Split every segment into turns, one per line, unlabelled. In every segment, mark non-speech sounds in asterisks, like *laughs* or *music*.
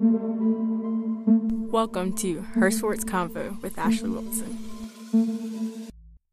Welcome to Her Sports Convo with Ashley Wilson.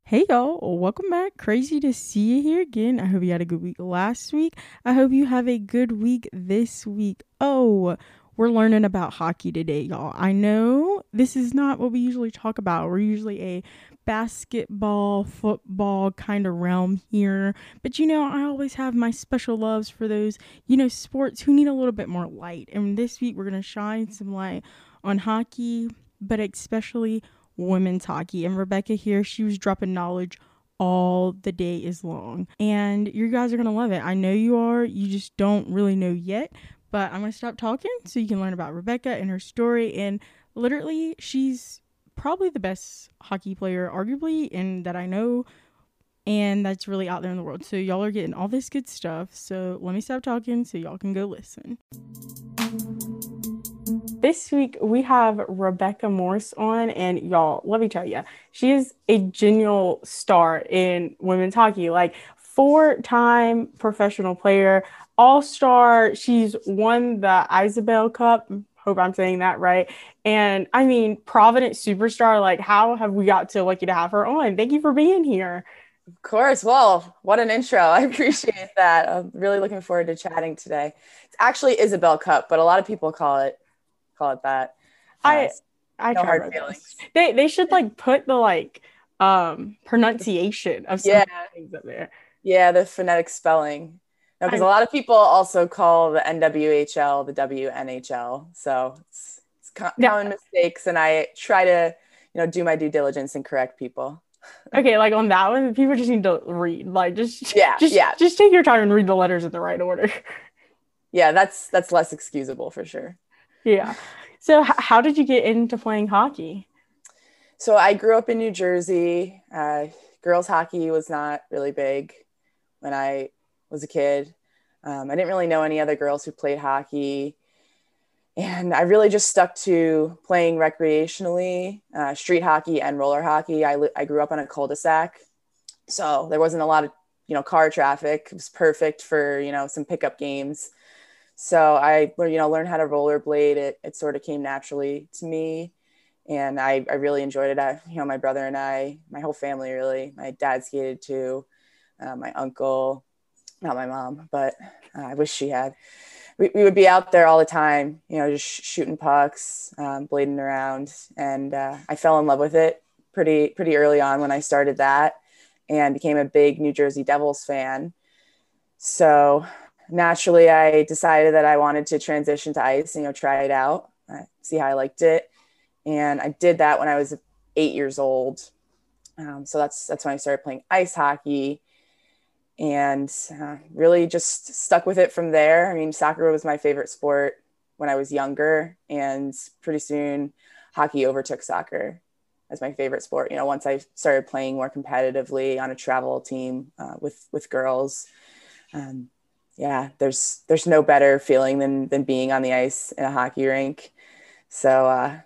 Hey y'all, welcome back. Crazy to see you here again. I hope you had a good week last week. I hope you have a good week this week. Oh, we're learning about hockey today, y'all. I know this is not what we usually talk about. We're usually a basketball, football kind of realm here. But you know, I always have my special loves for those, you know, sports who need a little bit more light. And this week we're going to shine some light on hockey, but especially women's hockey. And Rebecca here, she was dropping knowledge all the day is long. And you guys are going to love it. I know you are. You just don't really know yet. But I'm going to stop talking so you can learn about Rebecca and her story. And literally, she's probably the best hockey player, arguably, and that I know. And that's really out there in the world. So, y'all are getting all this good stuff. So, let me stop talking so y'all can go listen. This week we have Rebecca Morse on, and y'all, let me tell you, she is a genuine star in women's hockey. Like, four time professional player, all star. She's won the Isabel Cup. Hope I'm saying that right. And I mean, Providence superstar. Like, how have we got so lucky to have her on? Thank you for being here.
Of course. Well, what an intro. *laughs* I appreciate that. I'm really looking forward to chatting today. It's actually Isobel Cup, but a lot of people call it call it that.
I uh, I no hard feelings. They they should like put the like um pronunciation of some yeah. things up there.
Yeah, the phonetic spelling. No, because a lot of people also call the NWHL the WNHL. So it's, it's common yeah. mistakes, and I try to you know do my due diligence and correct people. *laughs*
okay, like on that one, people just need to read. Like just
yeah,
just,
yeah.
Just take your time and read the letters in the right order. *laughs*
yeah, that's that's less excusable for sure
yeah. So, h- how did you get into playing hockey?
So, I grew up in New Jersey. Uh, girls' hockey was not really big when I was a kid. Um, I didn't really know any other girls who played hockey. And I really just stuck to playing recreationally, uh, street hockey and roller hockey. I, li- I grew up on a cul-de-sac. So there wasn't a lot of, you know, car traffic. It was perfect for, you know, some pickup games. So I, you know, learned how to rollerblade. It, it sort of came naturally to me. And I, I really enjoyed it. I, you know, my brother and I, my whole family really, my dad skated too, uh, my uncle, not my mom, but uh, I wish she had. We, we would be out there all the time, you know, just shooting pucks, um, blading around. And uh, I fell in love with it pretty, pretty early on when I started that and became a big New Jersey Devils fan. So naturally I decided that I wanted to transition to ice, you know, try it out, uh, see how I liked it. And I did that when I was eight years old. Um, so that's, that's when I started playing ice hockey and uh, really just stuck with it from there. I mean, soccer was my favorite sport when I was younger and pretty soon hockey overtook soccer as my favorite sport. You know, once I started playing more competitively on a travel team uh, with, with girls, um, yeah, there's there's no better feeling than than being on the ice in a hockey rink. So uh,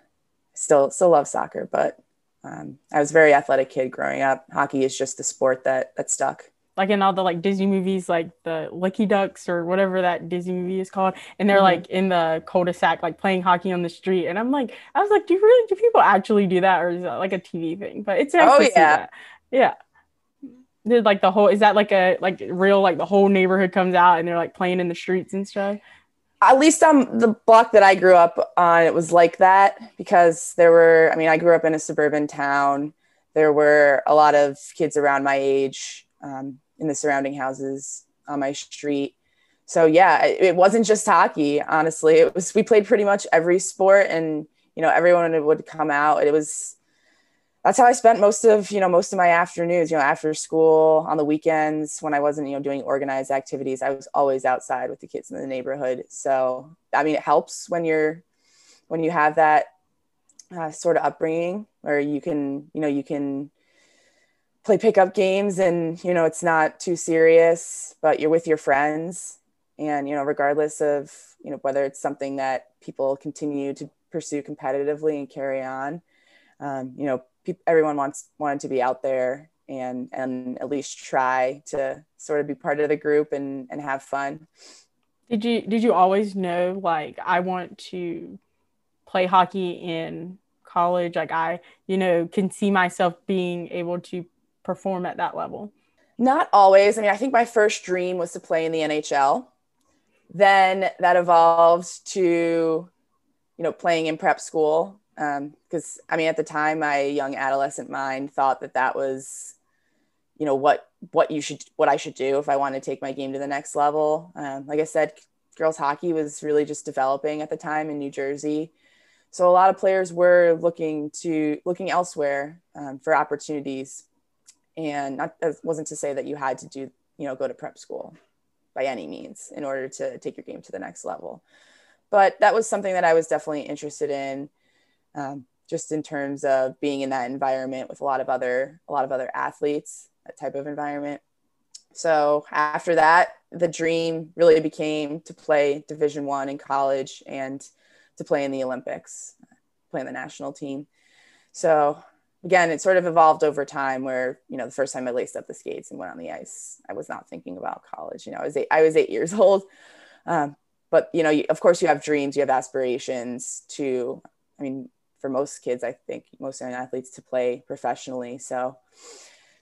still still love soccer, but um, I was a very athletic kid growing up. Hockey is just the sport that that stuck.
Like in all the like Disney movies, like the Lucky Ducks or whatever that Disney movie is called, and they're mm-hmm. like in the cul-de-sac, like playing hockey on the street. And I'm like, I was like, do you really do people actually do that, or is that like a TV thing? But it's nice oh yeah, yeah did like the whole is that like a like real like the whole neighborhood comes out and they're like playing in the streets and stuff
at least on the block that i grew up on it was like that because there were i mean i grew up in a suburban town there were a lot of kids around my age um, in the surrounding houses on my street. So yeah it, wasn't just hockey honestly. It was we played pretty much every sport and you know everyone would come out. It was that's how I spent most of, you know, most of my afternoons, you know, after school on the weekends when I wasn't, you know, doing organized activities, I was always outside with the kids in the neighborhood. So, I mean, it helps when you're, when you have that uh, sort of upbringing where you can, you know, you can play pickup games and, you know, it's not too serious, but you're with your friends. And, you know, regardless of, you know, whether it's something that people continue to pursue competitively and carry on, um, you know, everyone wants wanted to be out there and and at least try to sort of be part of the group and and have fun
Did you did you always know like I want to play hockey in college? Like I, you know, can see myself being able to perform at that level.
Not always. I mean, I think my first dream was to play in the NHL. Then that evolved to, you know, playing in prep school. Because um, I mean, at the time, my young adolescent mind thought that that was, you know, what what you should what I should do if I want to take my game to the next level. Um, like I said, girls hockey was really just developing at the time in New Jersey. So a lot of players were looking to looking elsewhere um, for opportunities, and not, that wasn't to say that you had to do you know go to prep school by any means in order to take your game to the next level. But that was something that I was definitely interested in, um, just in terms of being in that environment with a lot of other a lot of other athletes that type of environment. So after that, the dream really became to play Division One in college and to play in the Olympics, play in the national team. So again, it sort of evolved over time where, you know, the first time I laced up the skates and went on the ice, I was not thinking about college. You know, I was eight, I was eight years *laughs* old. Um, but, you know, you, of course you have dreams, you have aspirations to, I mean, for most kids, I think most young athletes to play professionally. So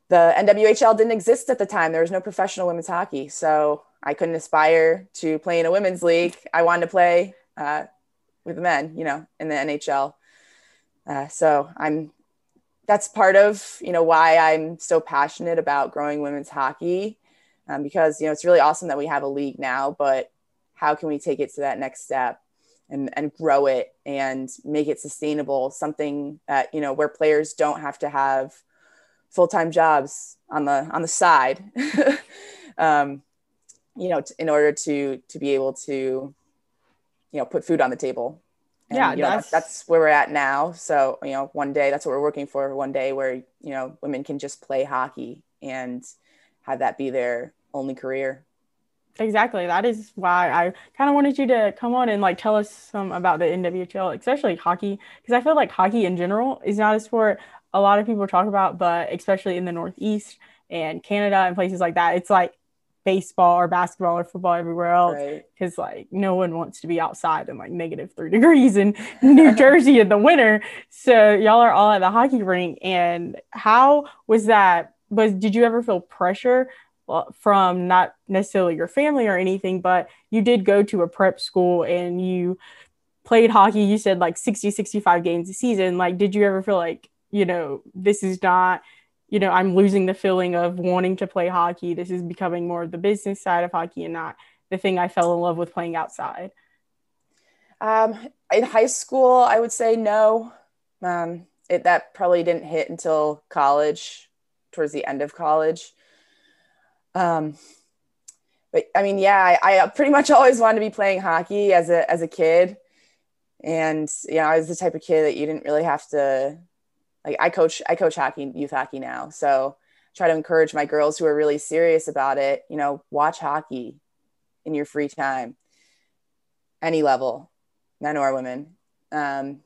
the NWHL didn't exist at the time. There was no professional women's hockey. So I couldn't aspire to play in a women's league. I wanted to play uh, with the men, you know, in the NHL. Uh, so I'm, that's part of, you know, why I'm so passionate about growing women's hockey um, because, you know, it's really awesome that we have a league now, but how can we take it to that next step and, and grow it and make it sustainable, something that, you know, where players don't have to have full-time jobs on the on the side *laughs* um, you know t- in order to to be able to you know put food on the table and,
yeah
you know, that's, that's where we're at now. So you know one day that's what we're working for one day where you know women can just play hockey and have that be their only career.
Exactly. That is why i kind of wanted you to come on and like tell us some about the nwhl especially hockey because i feel like hockey in general is not a sport a lot of people talk about, but especially in the Northeast and Canada and places like that, it's like baseball or basketball or football everywhere else because right. like no one wants to be outside in like negative three *laughs* degrees in New *laughs* Jersey in the winter. So y'all are all at the hockey rink. And how was that? Was did you ever feel pressure uh, from not necessarily your family or anything, but you did go to a prep school and you played hockey. You said like 60, 65 games a season. Like, did you ever feel like you know, this is not, you know, I'm losing the feeling of wanting to play hockey. This is becoming more of the business side of hockey and not the thing I fell in love with playing outside.
Um, in high school, I would say no. Um, it, that probably didn't hit until college, towards the end of college. Um, but I mean, yeah, I, I, pretty much *laughs* always wanted to be playing hockey as a as a kid, and you know, I was the type of kid that you didn't really have to like I coach I coach hockey youth hockey now. So try to encourage my girls who are really serious about it you know watch hockey in your free time. Any level men or women. Um,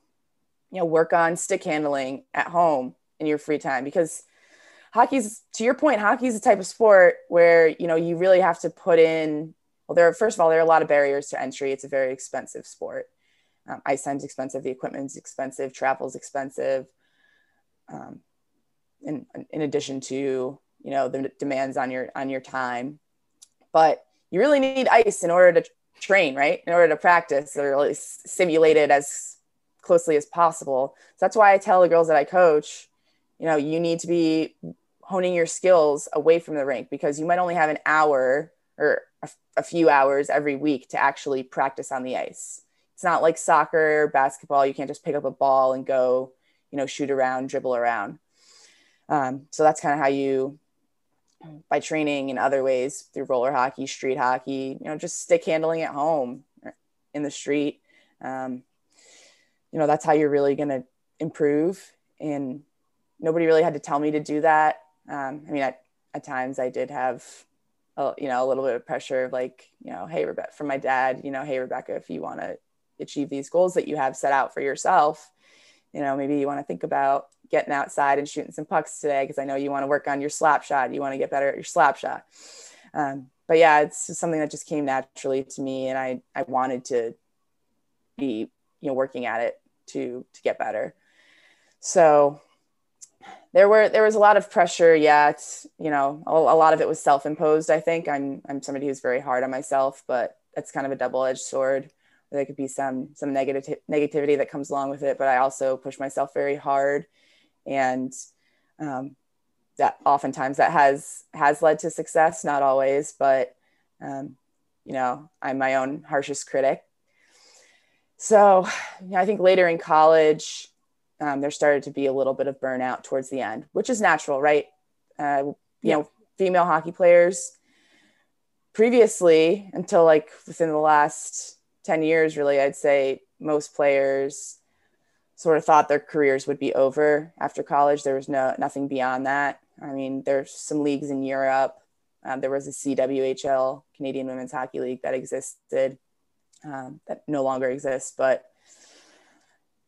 you know work on stick handling at home in your free time because hockey's to your point hockey's a type of sport where you know you really have to put in well there are, first of all there are a lot of barriers to entry. It's a very expensive sport. Um, ice time's expensive the equipment's expensive travel's expensive um, in, in addition to you know the demands on your on your time. But you really need ice in order to train right? In order to practice or at least simulate it as closely as possible. So that's why i tell the girls that i coach you know you need to be honing your skills away from the rink because you might only have an hour or a, a few hours every week to actually practice on the ice. It's not like soccer or basketball. You can't just pick up a ball and go you know, shoot around, dribble around. Um, so that's kind of how you, by training in other ways through roller hockey, street hockey, you know, just stick handling at home in the street. Um, you know, that's how you're really going to improve. And nobody really had to tell me to do that. Um, I mean, at, at times I did have, a, you know, a little bit of pressure like, you know, hey, Rebecca, from my dad, you know, hey, Rebecca, if you want to achieve these goals that you have set out for yourself, you know, maybe you want to think about getting outside and shooting some pucks today because I know you want to work on your slap shot. You want to get better at your slap shot. Um, but yeah, it's something that just came naturally to me, and I I wanted to be you know working at it to to get better. So there were there was a lot of pressure. yet you know a, a lot of it was self imposed. I think I'm I'm somebody who's very hard on myself, but that's kind of a double edged sword. There could be some some negative negativity that comes along with it, but I also push myself very hard, and um, that oftentimes that has has led to success. Not always, but um, you know I'm my own harshest critic. So you know, I think later in college, um, there started to be a little bit of burnout towards the end, which is natural, right? Uh, you yeah. know, female hockey players previously until like within the last 10 years really i'd say most players sort of thought their careers would be over after college. There was no nothing beyond that. I mean there's some leagues in europe. Um, there was a cwhl canadian women's hockey league that existed um, that no longer exists but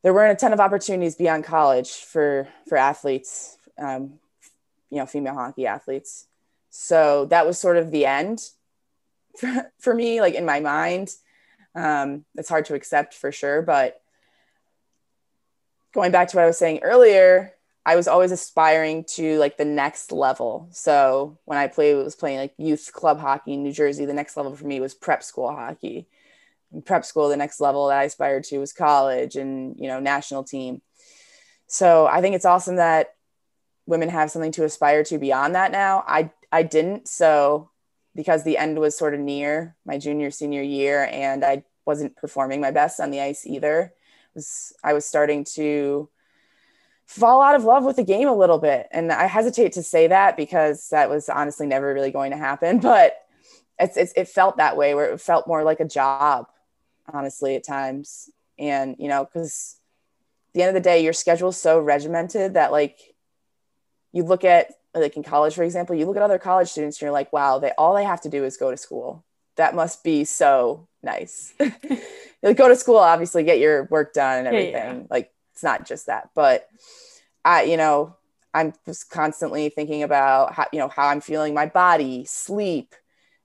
there weren't a ton of opportunities beyond college for for athletes um, you know female hockey athletes. So that was sort of the end *laughs* for, for me like in my mind um, it's hard to accept for sure but going back to what i was saying earlier i was always aspiring to like the next level. So when i played was playing like youth club hockey in new jersey the next level for me was prep school hockey. Prep school the next level that i aspired to was college and you know national team. So i think it's awesome that women have something to aspire to beyond that now. I i didn't so because the end was sort of near my junior senior year and I wasn't performing my best on the ice either. Was I was starting to fall out of love with the game a little bit. And I hesitate to say that because that was honestly never really going to happen, *laughs* but it's, it's it felt that way where it felt more like a job, honestly, at times. And, you know, because at the end of the day, your schedule is so regimented that like you look at like in college, for example, you look at other college students and you're like, wow, they all they have to do is go to school. That must be so nice. *laughs* like go to school, obviously get your work done and everything. Yeah, yeah. Like it's not just that, but I, you know, I'm just constantly thinking about how, you know, how I'm feeling my body, sleep,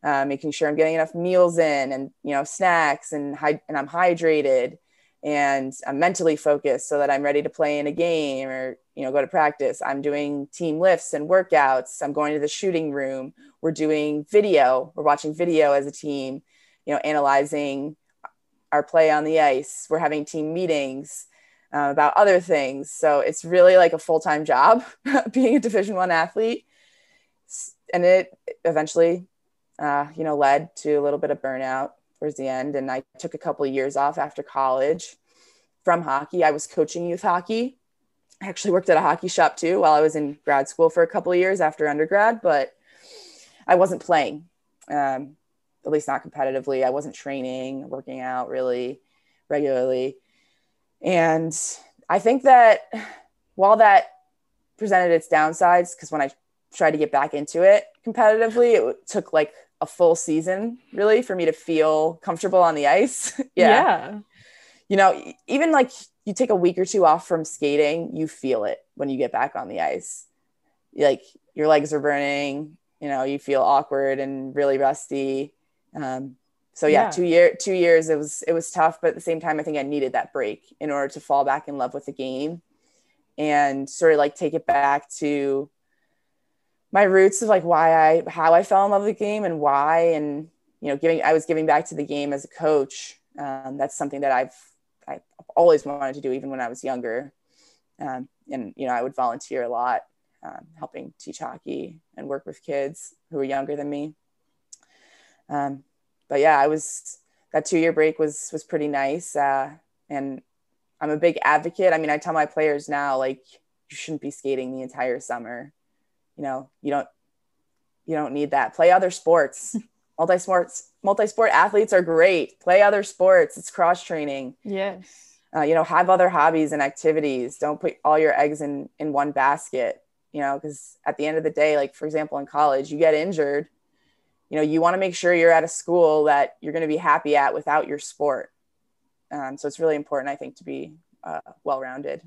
uh, making sure I'm getting enough meals in and, you know, snacks and, and I'm hydrated and I'm mentally focused so that I'm ready to play in a game or you know go to practice. I'm doing team lifts and workouts. I'm going to the shooting room. We're doing video. We're watching video as a team, you know, analyzing our play on the ice. We're having team meetings uh, about other things. So it's really like a full-time job *laughs* being a division 1 athlete. And it eventually uh, you know led to a little bit of burnout towards the end. And I took a couple of years off after college from hockey. I was coaching youth hockey. I actually worked at a hockey shop too while I was in grad school for a couple of years after undergrad, but I wasn't playing, um, at least not competitively. I wasn't training, working out really regularly. And I think that while that presented its downsides, because when I tried to get back into it competitively, it took like a full season really for me to feel comfortable on the ice. *laughs* yeah. yeah. You know, even like you take a week or two off from skating, you feel it when you get back on the ice. Like your legs are burning, you know, you feel awkward and really rusty. Um, so yeah, yeah, two year two years it was it was tough, but at the same time, I think I needed that break in order to fall back in love with the game and sort of like take it back to my roots of like why I how I fell in love with the game and why and you know giving I was giving back to the game as a coach. Um, that's something that I've I've always wanted to do even when I was younger. Um, and you know I would volunteer a lot, um, helping teach hockey and work with kids who were younger than me. Um, but yeah, I was that two year break was was pretty nice, uh, and I'm a big advocate. I mean, I tell my players now like you shouldn't be skating the entire summer you know you don't you don't need that. Play other sports. *laughs* Multi sports multi sport athletes are great. Play other sports. It's cross training.
Yes.
Uh, you know have other hobbies and activities. Don't put all your eggs in in one basket you know because at the end of the day like for example in college you get injured. You know you want to make sure you're at a school that you're going to be happy at without your sport. Um, so it's really important i think to be uh, well rounded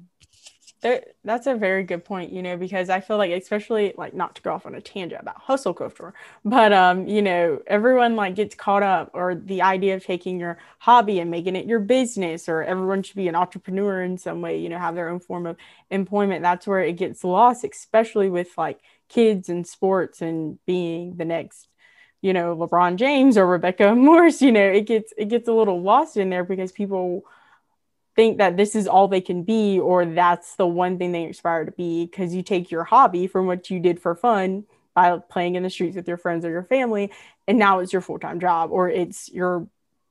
that's a very good point, you know, because I feel like, especially like not to go off on a tangent about hustle culture, but um, you know, everyone like gets caught up or the idea of taking your hobby and making it your business, or everyone should be an entrepreneur in some way, you know, have their own form of employment. That's where it gets lost, especially with like kids and sports and being the next you know LeBron James or Rebecca Morse you know it gets it gets a little lost in there because people think that this is all they can be or that's the one thing they aspire to be because you take your hobby from what you did for fun by playing in the streets with your friends or your family and now it's your full-time job or it's your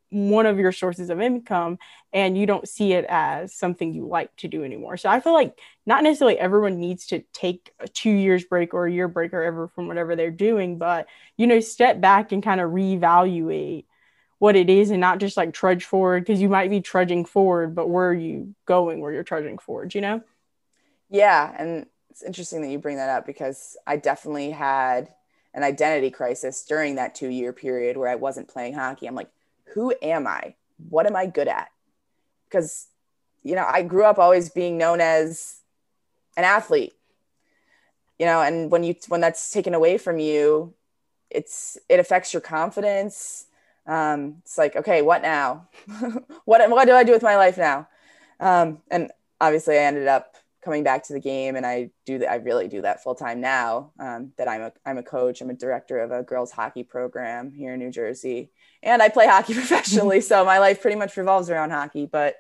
one of your sources of income and you don't see it as something you like to do anymore. So I feel like not necessarily everyone needs to take a 2 years break or a year break or ever from whatever they're doing, but you know step back and kind of reevaluate what it is and not just like trudge forward because you might be trudging forward, but where are you going where you're trudging forward, you know?
Yeah. And it's interesting that you bring that up because I definitely had an identity crisis during that two year period where I wasn't playing hockey. I'm like, who am I? What am I good at? Because, you know, I grew up always being known as an athlete, you know, and when you, when that's taken away from you, it's, it affects your confidence um, it's like, okay, what now? *laughs* what, what do I do with my life now? Um, and obviously I ended up coming back to the game and I do that. I really do that full time now um, that I'm a, I'm a coach. I'm a director of a girls hockey program here in New Jersey and I play hockey *laughs* professionally. so my life pretty much revolves around hockey, but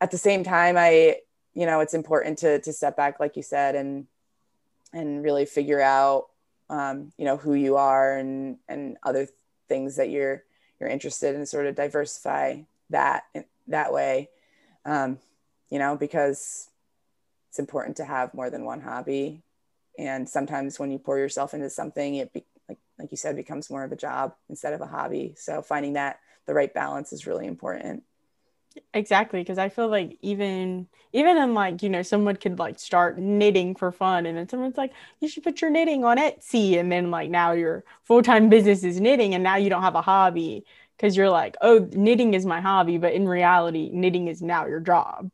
at the same time, I, you know, it's important to, to step back, like you said, and, and really figure out, um, you know, who you are and, and other things that you're you're interested in sort of diversify that that way. Um, you know because it's important to have more than one hobby. And sometimes when you pour yourself into something it be, like like you said becomes more of a job instead of a hobby. So finding that the right balance is really important
Exactly, because I feel like even even in like you know someone could like start knitting for fun, and then someone's like, you should put your knitting on Etsy, and then like now your full time business is knitting, and now you don't have a hobby because you're like, oh, knitting is my hobby, but in reality, knitting is now your job,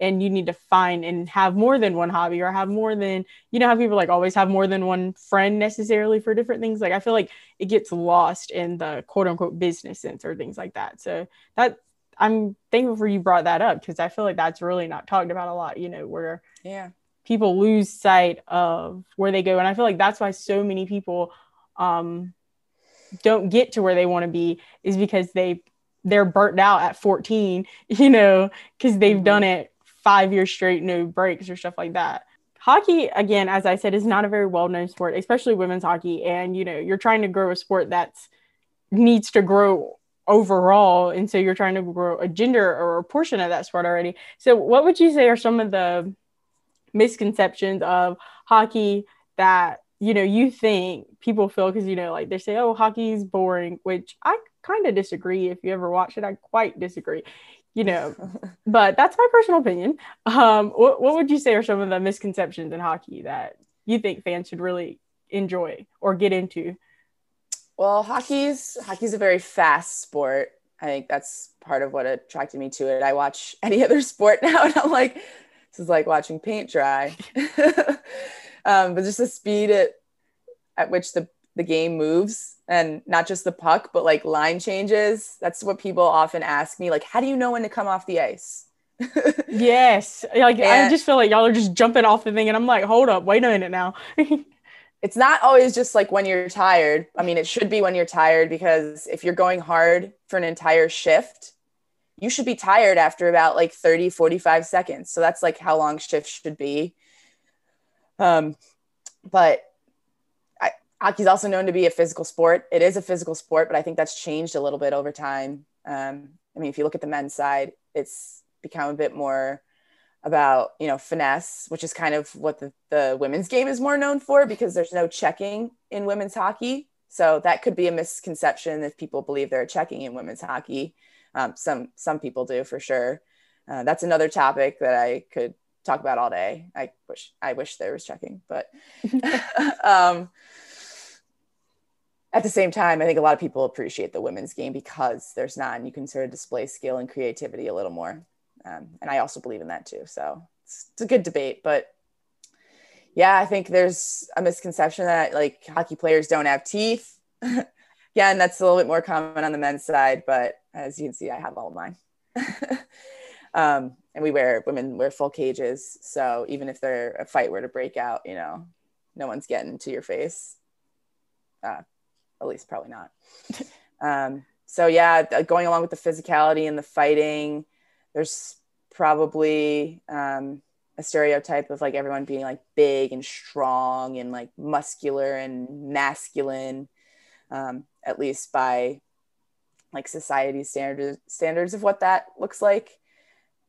and you need to find and have more than one hobby or have more than you know how people like always have more than one friend necessarily for different things. Like I feel like it gets lost in the quote unquote business sense or things like that. So that I'm thankful for you brought that up because I feel like that's really not talked about a lot, you know, where
yeah
people lose sight of where they go. And I feel like that's why so many people um don't get to where they want to be is because they they're burnt out at 14, *laughs* you know, because they've mm-hmm. done it five years straight, no breaks or stuff like that. Hockey, again, as I said, is not a very well known sport, especially women's hockey. And you know, you're trying to grow a sport that's needs to grow overall and so you're trying to grow a gender or a portion of that sport already. So what would you say are some of the misconceptions of hockey that you know you think people feel? Because you know like they say oh hockey's boring which i kind of disagree. If you ever watch it i quite disagree you know. *laughs* But that's my personal opinion. Um what, what would you say are some of the misconceptions in hockey that you think fans should really enjoy or get into
well, hockey's hockey's a very fast sport. I think that's part of what attracted me to it. I watch *laughs* any other sport now, and I'm like, this is like watching paint dry. *laughs* um, but just the speed at at which the the game moves, and not just the puck, but like line changes. That's what people often ask me. Like, how do you know when to come off the ice? *laughs*
yes, like and, I just feel like y'all are just jumping off the thing, and I'm like, hold up, wait a minute now.
It's not always just like when you're tired. I mean, it should be when you're tired because if you're going hard for an entire shift, you should be tired after about like 30, 45 seconds. So that's like how long shifts should be. Um, but I, hockey's also known to be a physical sport. It is a physical sport, but I think that's changed a little bit over time. Um, I mean, if you look at the men's side, it's become a bit more about you know finesse which is kind of what the, the women's game is more known for because there's no checking in women's hockey. So that could be a misconception if people believe they're checking in women's hockey. Um, some some people do for sure. Uh, that's another topic that i could talk about all day. I wish i wish there was checking but *laughs* *laughs* um, at the same time i think a lot of people appreciate the women's game because there's not and you can sort of display skill and creativity a little more Um, and I also believe in that too. So it's, it's a good debate, but yeah, I think there's a misconception that like hockey players don't have teeth. *laughs* yeah, and that's a little bit more common on the men's side, but as you can see, I have all of mine. *laughs* um, and we wear women wear full cages, so even if there a fight were to break out, you know, no one's getting to your face. Uh, at least probably not. *laughs* um, so yeah, going along with the physicality and the fighting, there's probably um, a stereotype of like everyone being like big and strong and like muscular and masculine, um, at least by like society's standards standards of what that looks like.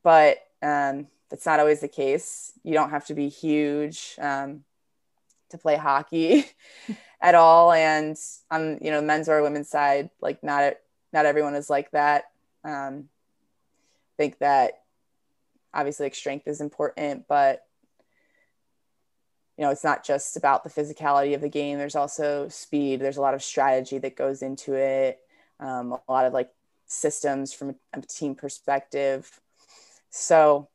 But um, that's not always the case. You don't have to be huge um, to play hockey *laughs* at all. And on you know men's or women's side, like not not everyone is like that. Um, think that obviously like strength is important, but you know, it's not just about the physicality of the game. There's also speed. There's a lot of strategy that goes into it. Um, a lot of like systems from a team perspective. So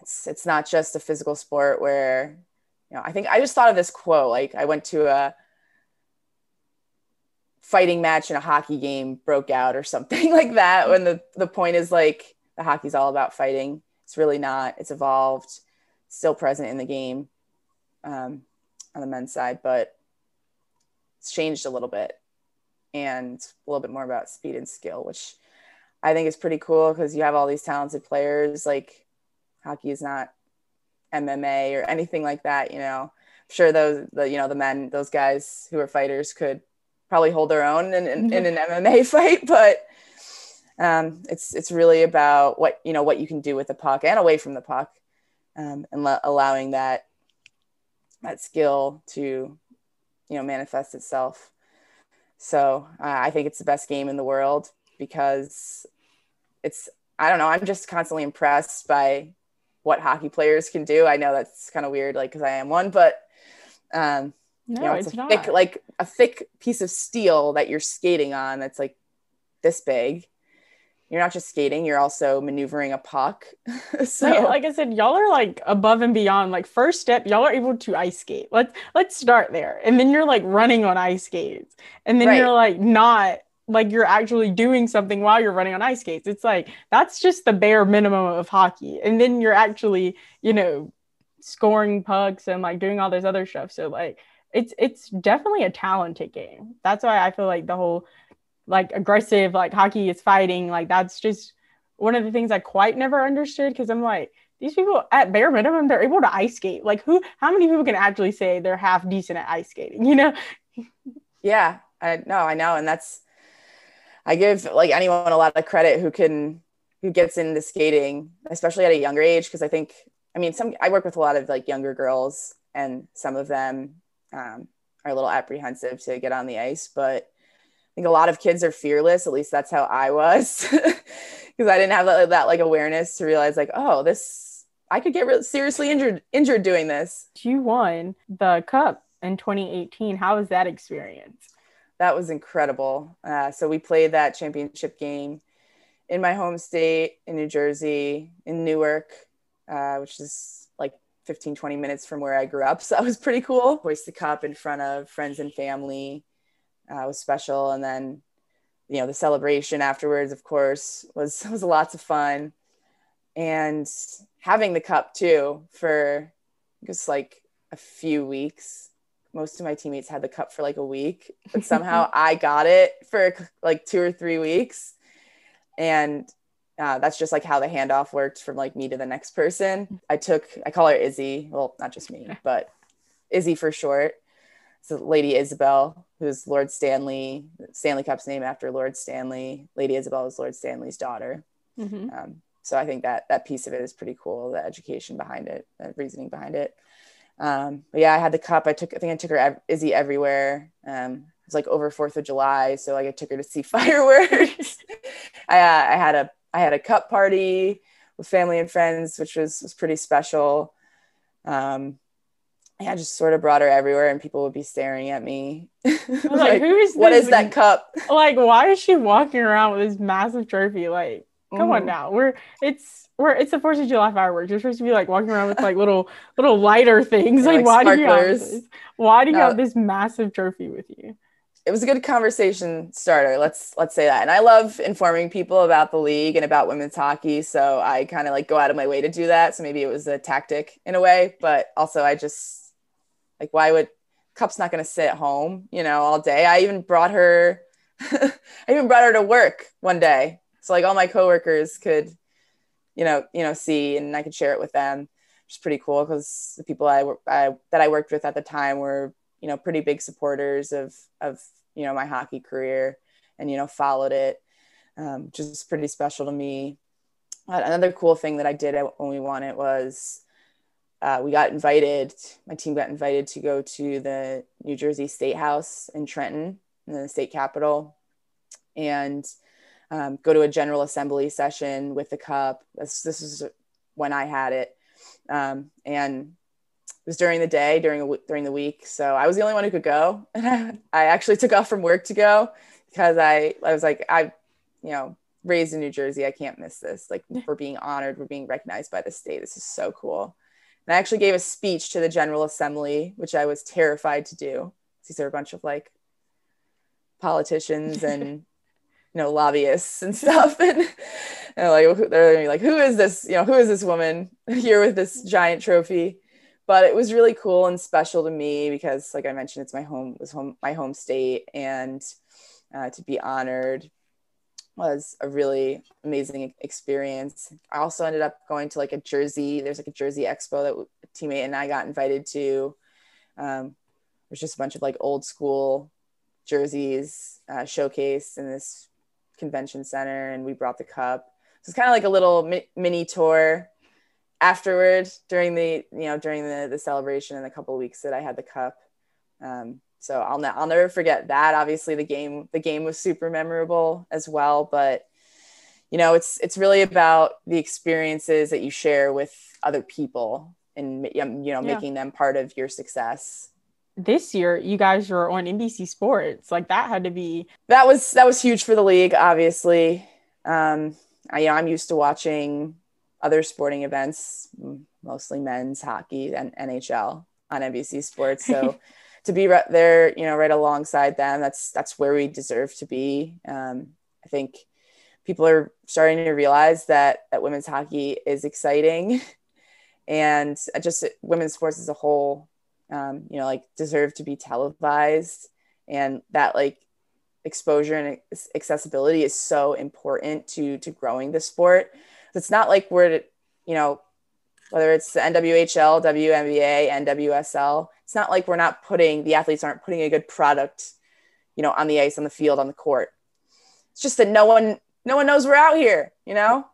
it's it's not just a physical sport where, you know, I think I just thought of this quote. Like I went to a fighting match in a hockey game broke out or something *laughs* like that. When the the point is like the hockey's all about fighting it's really not. It's evolved, still present in the game um, on the men's side, but it's changed a little bit and a little bit more about speed and skill, which I think is pretty cool because you have all these talented players. Like hockey is not MMA or anything like that. You know, I'm sure those the you know the men, those guys who are fighters could probably hold their own in, in, in an MMA *laughs* fight, but um, it's it's really about what you know what you can do with the puck and away from the puck, um, and le- allowing that that skill to you know manifest itself. So uh, I think it's the best game in the world because it's I don't know I'm just constantly impressed by what hockey players can do. I know that's kind of weird, like because I am one, but um,
no,
you know,
it's,
it's a
not.
thick like a thick piece of steel that you're skating on that's like this big you're not just skating, you're also maneuvering a puck. *laughs* so
like, like, I said, y'all are like above and beyond. Like first step, y'all are able to ice skate. Let's let's start there. And then you're like running on ice skates. And then right. you're like not like you're actually doing something while you're running on ice skates. It's like that's just the bare minimum of hockey. And then you're actually, you know, scoring pucks and like doing all this other stuff. So like it's it's definitely a talented game. That's why I feel like the whole like aggressive, like hockey is fighting. Like that's just one of the things I quite never understood because I'm like, these people at bare minimum, they're able to ice skate. Like who how many people can actually say they're half decent at ice skating, you know?
Yeah, I know, I know. And that's I give like anyone a lot of credit who can who gets into skating, especially at a younger age, because I think I mean some I work with a lot of like younger girls and some of them um, are a little apprehensive to get on the ice, but think a lot of kids are fearless. At least that's how I was, *laughs* because I didn't have that, that, like awareness to realize like, oh, this I could get really seriously injured injured doing this.
You won the cup in 2018. How was that experience?
That was incredible. Uh, so we played that championship game in my home state in New Jersey, in Newark, uh, which is like 15, 20 minutes from where I grew up. *laughs* So that was pretty cool. Hoist the cup in front of friends and family uh, was special. And then, you know, the celebration afterwards, of course, was *laughs* was lots of fun. And having the cup too for just like a few weeks. Most of my teammates had the cup for like a week, but *laughs* somehow I got it for like two or three weeks. And uh, that's just like how the handoff worked from like me to the next person. I took, I call her Izzy. Well, not just me, *laughs* but Izzy for short. So Lady Isobel, who's Lord Stanley. Stanley Cup's name after Lord Stanley. Lady Isobel is Lord Stanley's daughter. Mm-hmm. Um, so I think that that piece of it is pretty cool. The education behind it, the reasoning behind it. Um, but yeah, I had the cup. I took. I think I took her Izzy everywhere. Um, it was like over Fourth of July, so like I took her to see *laughs* fireworks. I, uh, I had a I had a cup party with family and friends, which was was pretty special. Um, I just sort of brought her everywhere and people would be staring at me. *laughs*
like, like who is
What is that cup?
Like, why is she walking around with this massive trophy? Like, Come on mm. now. We're it's we're it's the Fourth of July fireworks. You're supposed to be like walking around with like little *laughs* little lighter things. Like, like why do you have this? Why do you no. have this massive trophy with you?
It was a good conversation starter. Let's let's say that. And I love informing people about the league and about women's hockey. So I kind of like go out of my way to do that. So maybe it was a tactic in a way, but also I just like why would Cup's not going to sit at home, you know, all day. I even brought her *laughs* I even brought her to work one day so like all my coworkers could you know you know see and i could share it with them which is pretty cool because the people I, I that i worked with at the time were you know pretty big supporters of of you know my hockey career and you know followed it um, which is pretty special to me another cool thing that i did when we won it was uh, we got invited my team got invited to go to the new jersey state house in trenton in the state capitol and um, go to a general assembly session with the cup. This, this is when I had it. Um, and it was during the day, during a, during the week. So I was the only one who could go. And *laughs* I, I actually took off from work to go because I, I was like, I, you know, raised in New Jersey. I can't miss this. Like *laughs* we're being honored. We're being recognized by the state. This is so cool. And I actually gave a speech to the General Assembly, which I was terrified to do. These are a bunch of like politicians and *laughs* you know lobbyists and stuff. *laughs* And, and like they're gonna be like who is this you know who is this woman *laughs* here with this giant trophy? But it was really cool and special to me because like i mentioned it's my home was home my home state. And uh, to be honored was a really amazing experience i also ended up going to like a jersey there's like a jersey expo that teammate and i got invited to um, there's just a bunch of like old school jerseys uh, showcased in this convention center and we brought the cup. So it's kind of like a little mi- mini tour afterward during the you know during the the celebration and the couple weeks that I had the cup. Um, so I'll ne- I'll never forget that. Obviously, the game the game was super memorable as well, but you know it's it's really about the experiences that you share with other people and you know yeah. making them part of your success
this year you guys were on NBC Sports. Like that had to be
that was that was huge for the league, obviously. Um, I, you know, I'm used to watching other sporting events, mostly men's hockey and NHL on NBC Sports. So *laughs* to be right there, you know, right alongside them, that's that's where we deserve to be. Um, I think people are starting to realize that that women's hockey is exciting, *laughs* and just women's sports as a whole um, you know, like deserve to be televised. And that like exposure and accessibility is so important to to growing the sport. It's not like we're, you know, whether it's the NWHL, WNBA, NWSL, it's not like we're not putting the athletes aren't putting a good product, you know, on the ice, on the field, on the court. It's just that no one no one knows we're out here, you know.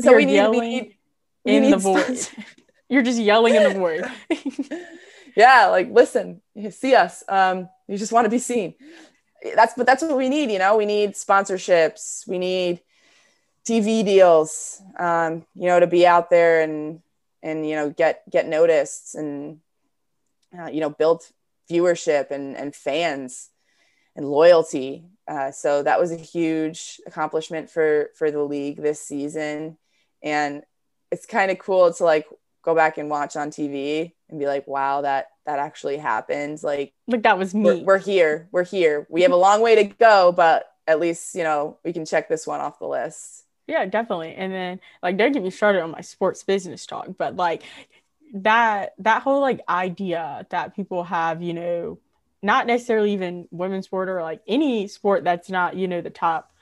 So You're we need, we need we in need the void. *laughs* You're just yelling in the void. *laughs* *laughs*
yeah like listen see us um you just want to be seen that's but that's what we need you know we need sponsorships we need tv deals um you know to be out there and and you know get get noticed and uh, you know build viewership and and fans and loyalty uh, so that was a huge accomplishment for for the league this season and it's kind of cool to like go back and watch on tv and be like, wow, that that actually happened. Like,
like that was me.
We're, we're here. We're here. We have a long way to go, but at least you know we can check this one off the list.
Yeah, definitely. And then like don't get me started on my sports business talk, but like that that whole like idea that people have, you know, not necessarily even women's sport or like any sport that's not, you know, the top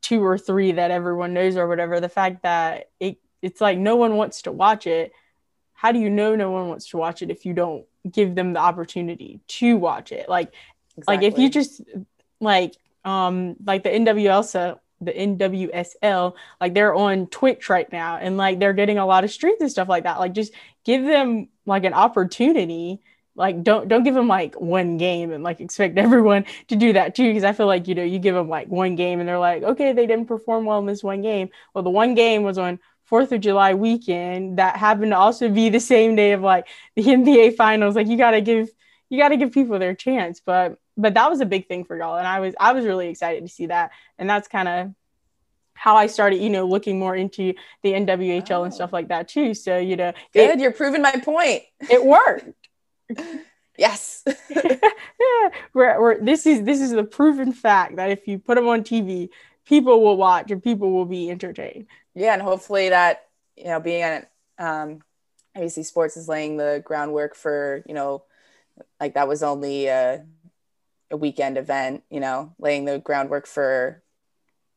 two or three that everyone knows or whatever, the fact that it it's like no one wants to watch it how do you know no one wants to watch it if you don't give them the opportunity to watch it like exactly. like if you just like um like the NWSL the NWSL like they're on Twitch right now and like they're getting a lot of streams and stuff like that like just give them like an opportunity like don't don't give them like one game and like expect *laughs* everyone to do that too because i feel like you know you give them like one game and they're like okay they didn't perform well in this one game well the one game was on Fourth of July weekend that happened to also be the same day of like the NBA finals. Like you gotta give you gotta give people their chance. But but that was a big thing for y'all. And I was I was really excited to see that. And that's kind of how I started, you know, looking more into the NWHL oh. and stuff like that too. So, you know,
good. It, you're proving my point.
It worked. *laughs*
yes.
yeah. *laughs* *laughs* We're, we're, this is this is the proven fact that if you put them on TV, people will watch and people will be entertained.
Yeah, and hopefully that you know being on um, ABC Sports is laying the groundwork for you know like that was only a, a weekend event, you know, laying the groundwork for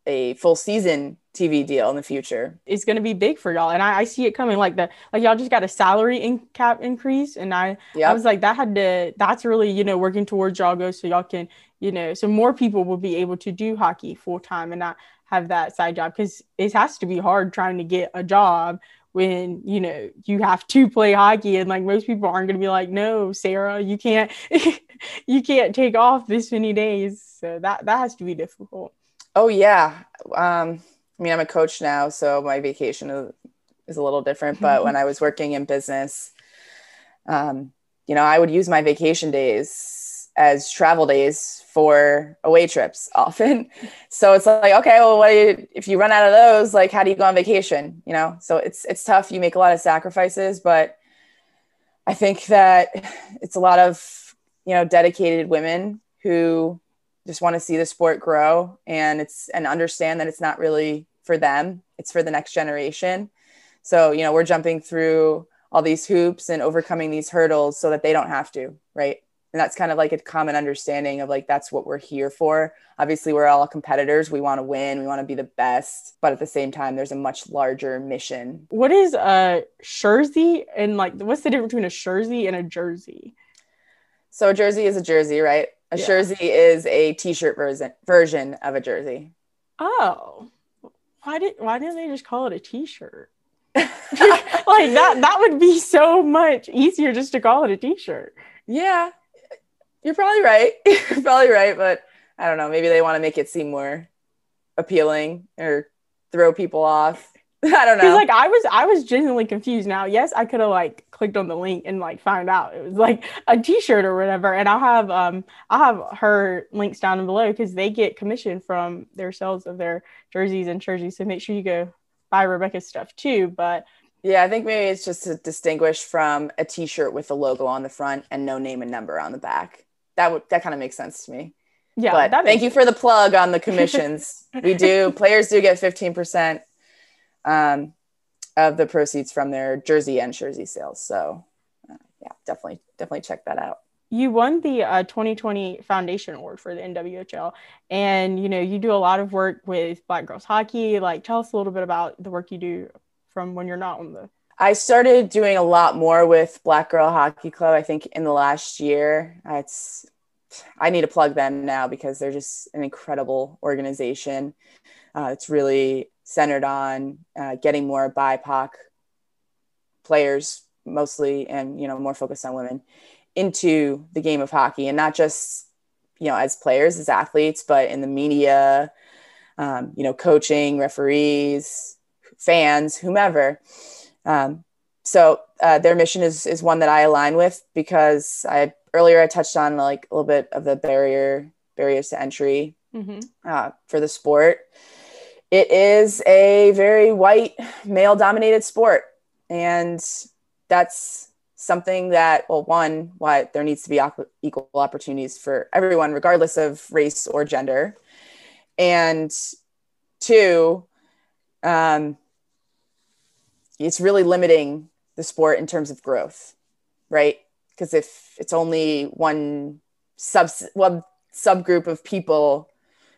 a full season TV deal in the future.
It's going to be big for y'all, and I, I, see it coming. Like the like y'all just got a salary in cap increase, and I yep. I was like that had to that's really you know working towards y'all go so y'all can you know so more people will be able to do hockey full time and not have that side job because it has to be hard trying to get a job when you know you have to play hockey and like most people aren't going to be like no sarah you can't *laughs* *laughs* you can't take off this many days so that that has to be difficult
oh yeah um i mean i'm a coach now so my vacation is, is a little different but when *laughs* i was working in business um you know i would use my vacation days as travel days for away trips *laughs* often. So it's like, okay, well, what you, if you run out of those, like, how do you go on vacation? You know, so it's, it's tough. You make a lot of sacrifices, but I think that *sighs* it's a lot of, you know, dedicated women who just want to see the sport grow and it's, and understand that it's not really for them. It's for the next generation. So, you know, we're jumping through all these hoops and overcoming these hurdles so that they don't have to, right? and that's kind of like a common understanding of like that's what we're here for obviously we're all competitors we want to win we want to be the best but at the same time there's a much larger mission
what is a jersey and like what's the difference between a jersey and a jersey
so a jersey is a jersey right a yeah. jersey is a t-shirt version version of a jersey
oh why did why didn't they just call it a t-shirt *laughs* *laughs* like that that would be so much easier just to call it a t-shirt
yeah you're probably right. *laughs* You're probably right, but I don't know. Maybe they want to make it seem more appealing or throw people off. *laughs* I don't know.
Like I was, I was genuinely confused. Now, yes, I could have like clicked on the link and like found out it was like a T-shirt or whatever. And I'll have, um, I'll have her links down below because they get commission from their sales of their jerseys and jerseys. So make sure you go buy Rebecca's stuff too. But
yeah, I think maybe it's just to distinguish from a T-shirt with the logo on the front and no name and number on the back that would that kind of makes sense to me. Yeah. But thank you for the plug on the commissions. we *laughs* do players do get 15% um, of the proceeds from their jersey and jersey sales. So uh, yeah, definitely, definitely check that out.
You won the uh, 2020 Foundation Award for the NWHL, and you know you do a lot of work with Black Girls Hockey. Like, tell us a little bit about the work you do from when you're not on the
I started doing a lot more with Black Girl Hockey Club. I think in the last year. It's I need to plug them now because they're just an incredible organization. Uh, it's really centered on uh, getting more BIPOC players, mostly, and you know more focused on women, into the game of hockey, and not just you know as players, as athletes, but in the media, um, you know, coaching, referees, fans, whomever. Um, so uh, their mission is is one that I align with because I earlier I touched on like a little bit of the barrier barriers to entry mm-hmm. uh, for the sport. It is a very white male dominated sport, and that's something that well one why there needs to be equal opportunities for everyone regardless of race or gender and two um, it's really limiting the sport in terms of growth, right? Because if it's only one sub one subgroup of people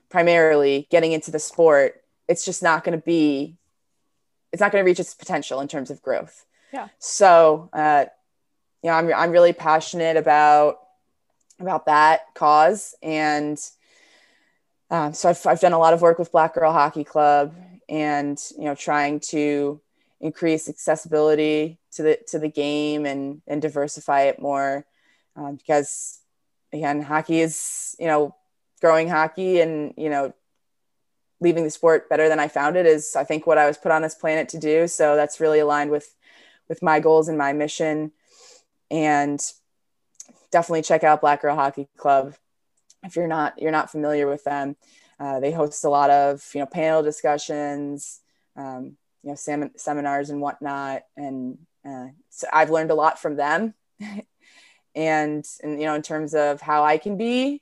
primarily getting into the sport, it's just not going to be it's not going to reach its potential in terms of growth.
Yeah.
So, uh, you know, I'm I'm really passionate about about that cause, and um, so I've I've done a lot of work with Black Girl Hockey Club, and you know, trying to increase accessibility to the to the game and and diversify it more um, because again hockey is you know growing hockey and you know leaving the sport better than I found it is I think what I was put on this planet to do. So that's really aligned with with my goals and my mission. And definitely check out Black Girl Hockey Club if you're not you're not familiar with them. Uh, they host a lot of you know panel discussions, um, you know sem- seminars and whatnot, and uh, so I've learned a lot from them. *laughs* and, and you know in terms of how I can be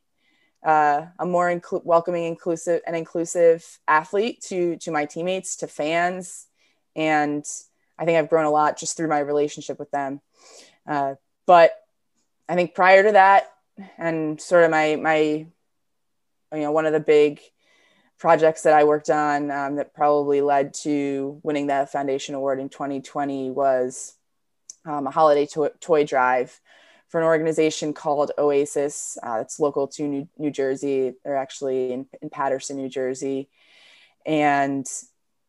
uh, a more welcoming, inclusive, and inclusive athlete to to my teammates, to fans, and I think I've grown a lot just through my relationship with them. Uh, but I think prior to that, and sort of my my you know one of the big projects that I worked on um, that probably led to winning the foundation award in 2020 was um, a holiday to- toy drive for an organization called Oasis. Uh, it's local to New, New Jersey. They're actually in, in Paterson, New Jersey. And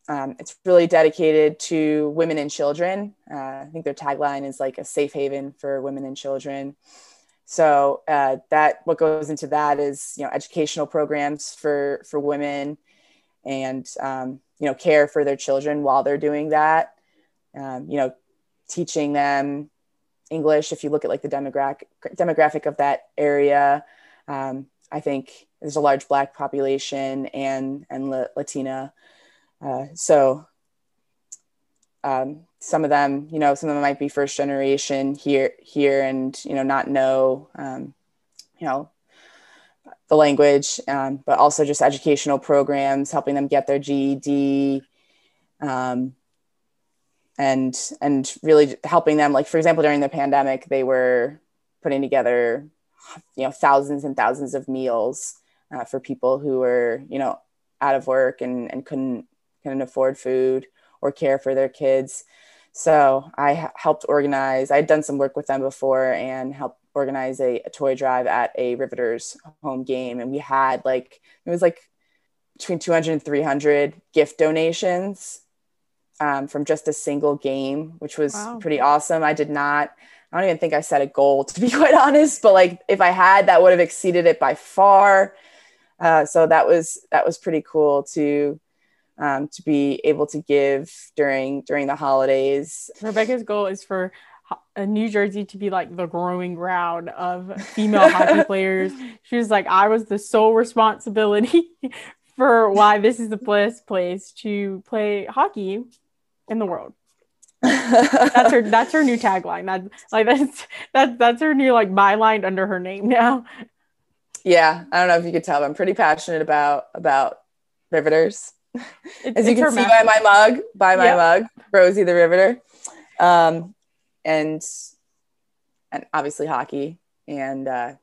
um, it's really dedicated to women and children. Uh, I think their tagline is like a safe haven for women and children. So uh, that what goes into that is you know educational programs for for women, and um, you know care for their children while they're doing that. Um, you know, teaching them English. If you look at like the demographic demographic of that area, um, I think there's a large Black population and and Latina. Uh, so um, some of them, you know, some of them might be first generation here here and you know not know, um, you know, the language, um, but also just educational programs helping them get their GED. Um, and and really helping them like for example during the pandemic they were putting together you know thousands and thousands of meals uh, for people who were you know out of work and, and couldn't couldn't afford food or care for their kids. So i helped organize i'd done some work with them before and helped organize a, a toy drive at a riveters home game. And we had like it was like between 200 and 300 gift donations um, from just a single game, which was wow. pretty awesome. I did not, I don't even think I set a goal *laughs* to be quite honest, but like if I had, that would have exceeded it by far. Uh, so that was that was pretty cool to um, to be able to give during during the holidays.
Rebecca's goal is for New Jersey to be like the growing ground of female hockey *laughs* players. She was like, I was the sole responsibility *laughs* for why this is the best place to play hockey in the world. *laughs* that's her that's her new tagline. That like that's that's that's her new like byline under her name now.
Yeah, I don't know if you could tell, but I'm pretty passionate about about riveters. It's, As you can see by my mug, by my yep. mug, Rosie the Riveter, um, and and obviously hockey and uh,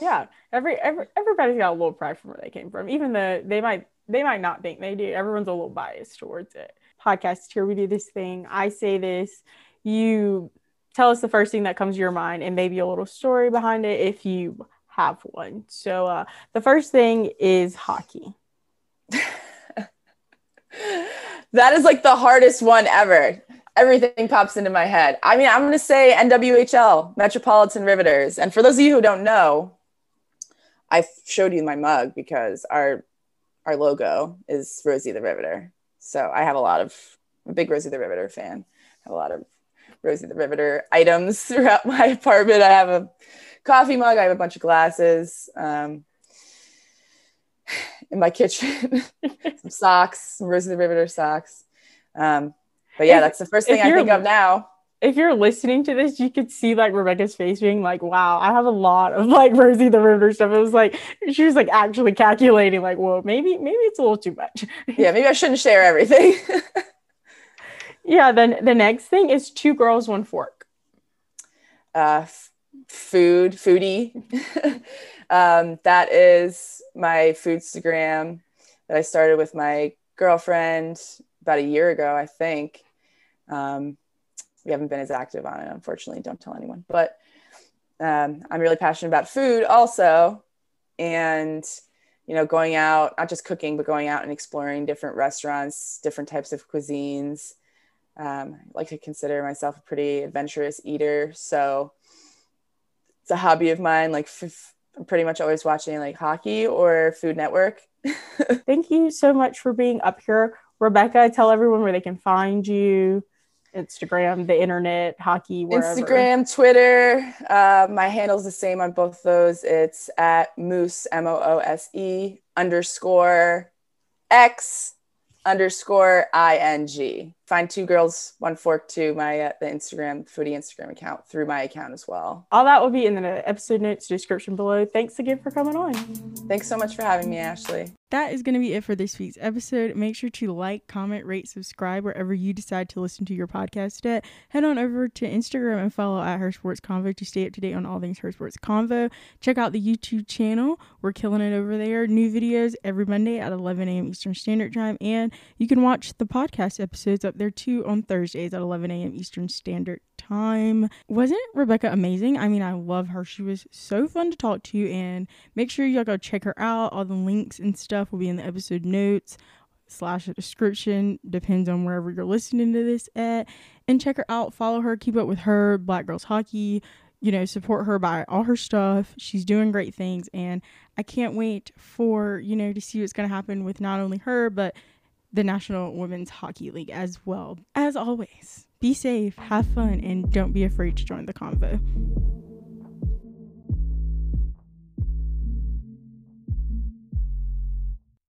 yeah, every every everybody's got a little pride from where they came from, even though they might they might not think they do. Everyone's a little biased towards it podcast here we do this thing i say this you tell us the first thing that comes to your mind and maybe a little story behind it if you have one. So uh, the first thing is hockey. *laughs*
That is like the hardest one ever. Everything pops into my head. I mean i'm going to say nwhl metropolitan riveters. And for those of you who don't know i showed you my mug because our our logo is rosie the riveter so I have a lot of I'm a big Rosie the Riveter fan. I have a lot of Rosie the Riveter items *laughs* throughout my apartment. I have a coffee mug. I have a bunch of glasses. Um, *sighs* in my kitchen, *laughs* some socks, some Rosie the Riveter socks. Um, but yeah, if, that's the first thing I think of now
if you're listening to this, you could see like Rebecca's face being like, wow, I have a lot of like Rosie the Riveter stuff. It was like she was like actually calculating, like, well, maybe, maybe it's a little too much.
yeah, maybe I shouldn't share everything. *laughs*
yeah, then the next thing is two girls, one fork.
Uh f- food, foodie. *laughs* um, that is my foodstagram that I started with my girlfriend about a year ago, I think. Um, we haven't been as active on it, unfortunately. Don't tell anyone. But um, I'm really passionate about food also, and you know, going out, not just cooking, but going out and exploring different restaurants, different types of cuisines. Um, I like to consider myself a pretty adventurous eater, so it's a hobby of mine. Like, f- I'm pretty much always watching like hockey or Food Network. *laughs*
Thank you so much for being up here, Rebecca. Tell everyone where they can find you Instagram, the internet, hockey, wherever.
Instagram, Twitter. Uh, my handle's the same on both those. It's at Moose M O O S E underscore X underscore ing. Find two girls, one fork to my uh, the Instagram footy Instagram account through my account as well.
All that will be in the episode notes description below. Thanks again for coming on.
Thanks so much for having me, Ashley.
That is going to be it for this week's episode. Make sure to like, comment, rate, subscribe wherever you decide to listen to your podcast at. Head on over to Instagram and follow at Her Sports Convo to stay up to date on all things Her Sports Convo. Check out the YouTube channel. We're killing it over there. New videos every Monday at 11 a.m. Eastern Standard Time. And you can watch the podcast episodes up there too on Thursdays at 11 a.m. Eastern Standard Time. Wasn't Rebecca amazing? I mean, I love her. She was so fun to talk to. And make sure y'all go check her out. All the links and stuff stuff will be in the episode notes slash description depends on wherever you're listening to this at and check her out follow her keep up with her black girls hockey you know support her by all her stuff she's doing great things and i can't wait for you know to see what's going to happen with not only her but the national women's hockey league as well. As always be safe have fun and don't be afraid to join the convo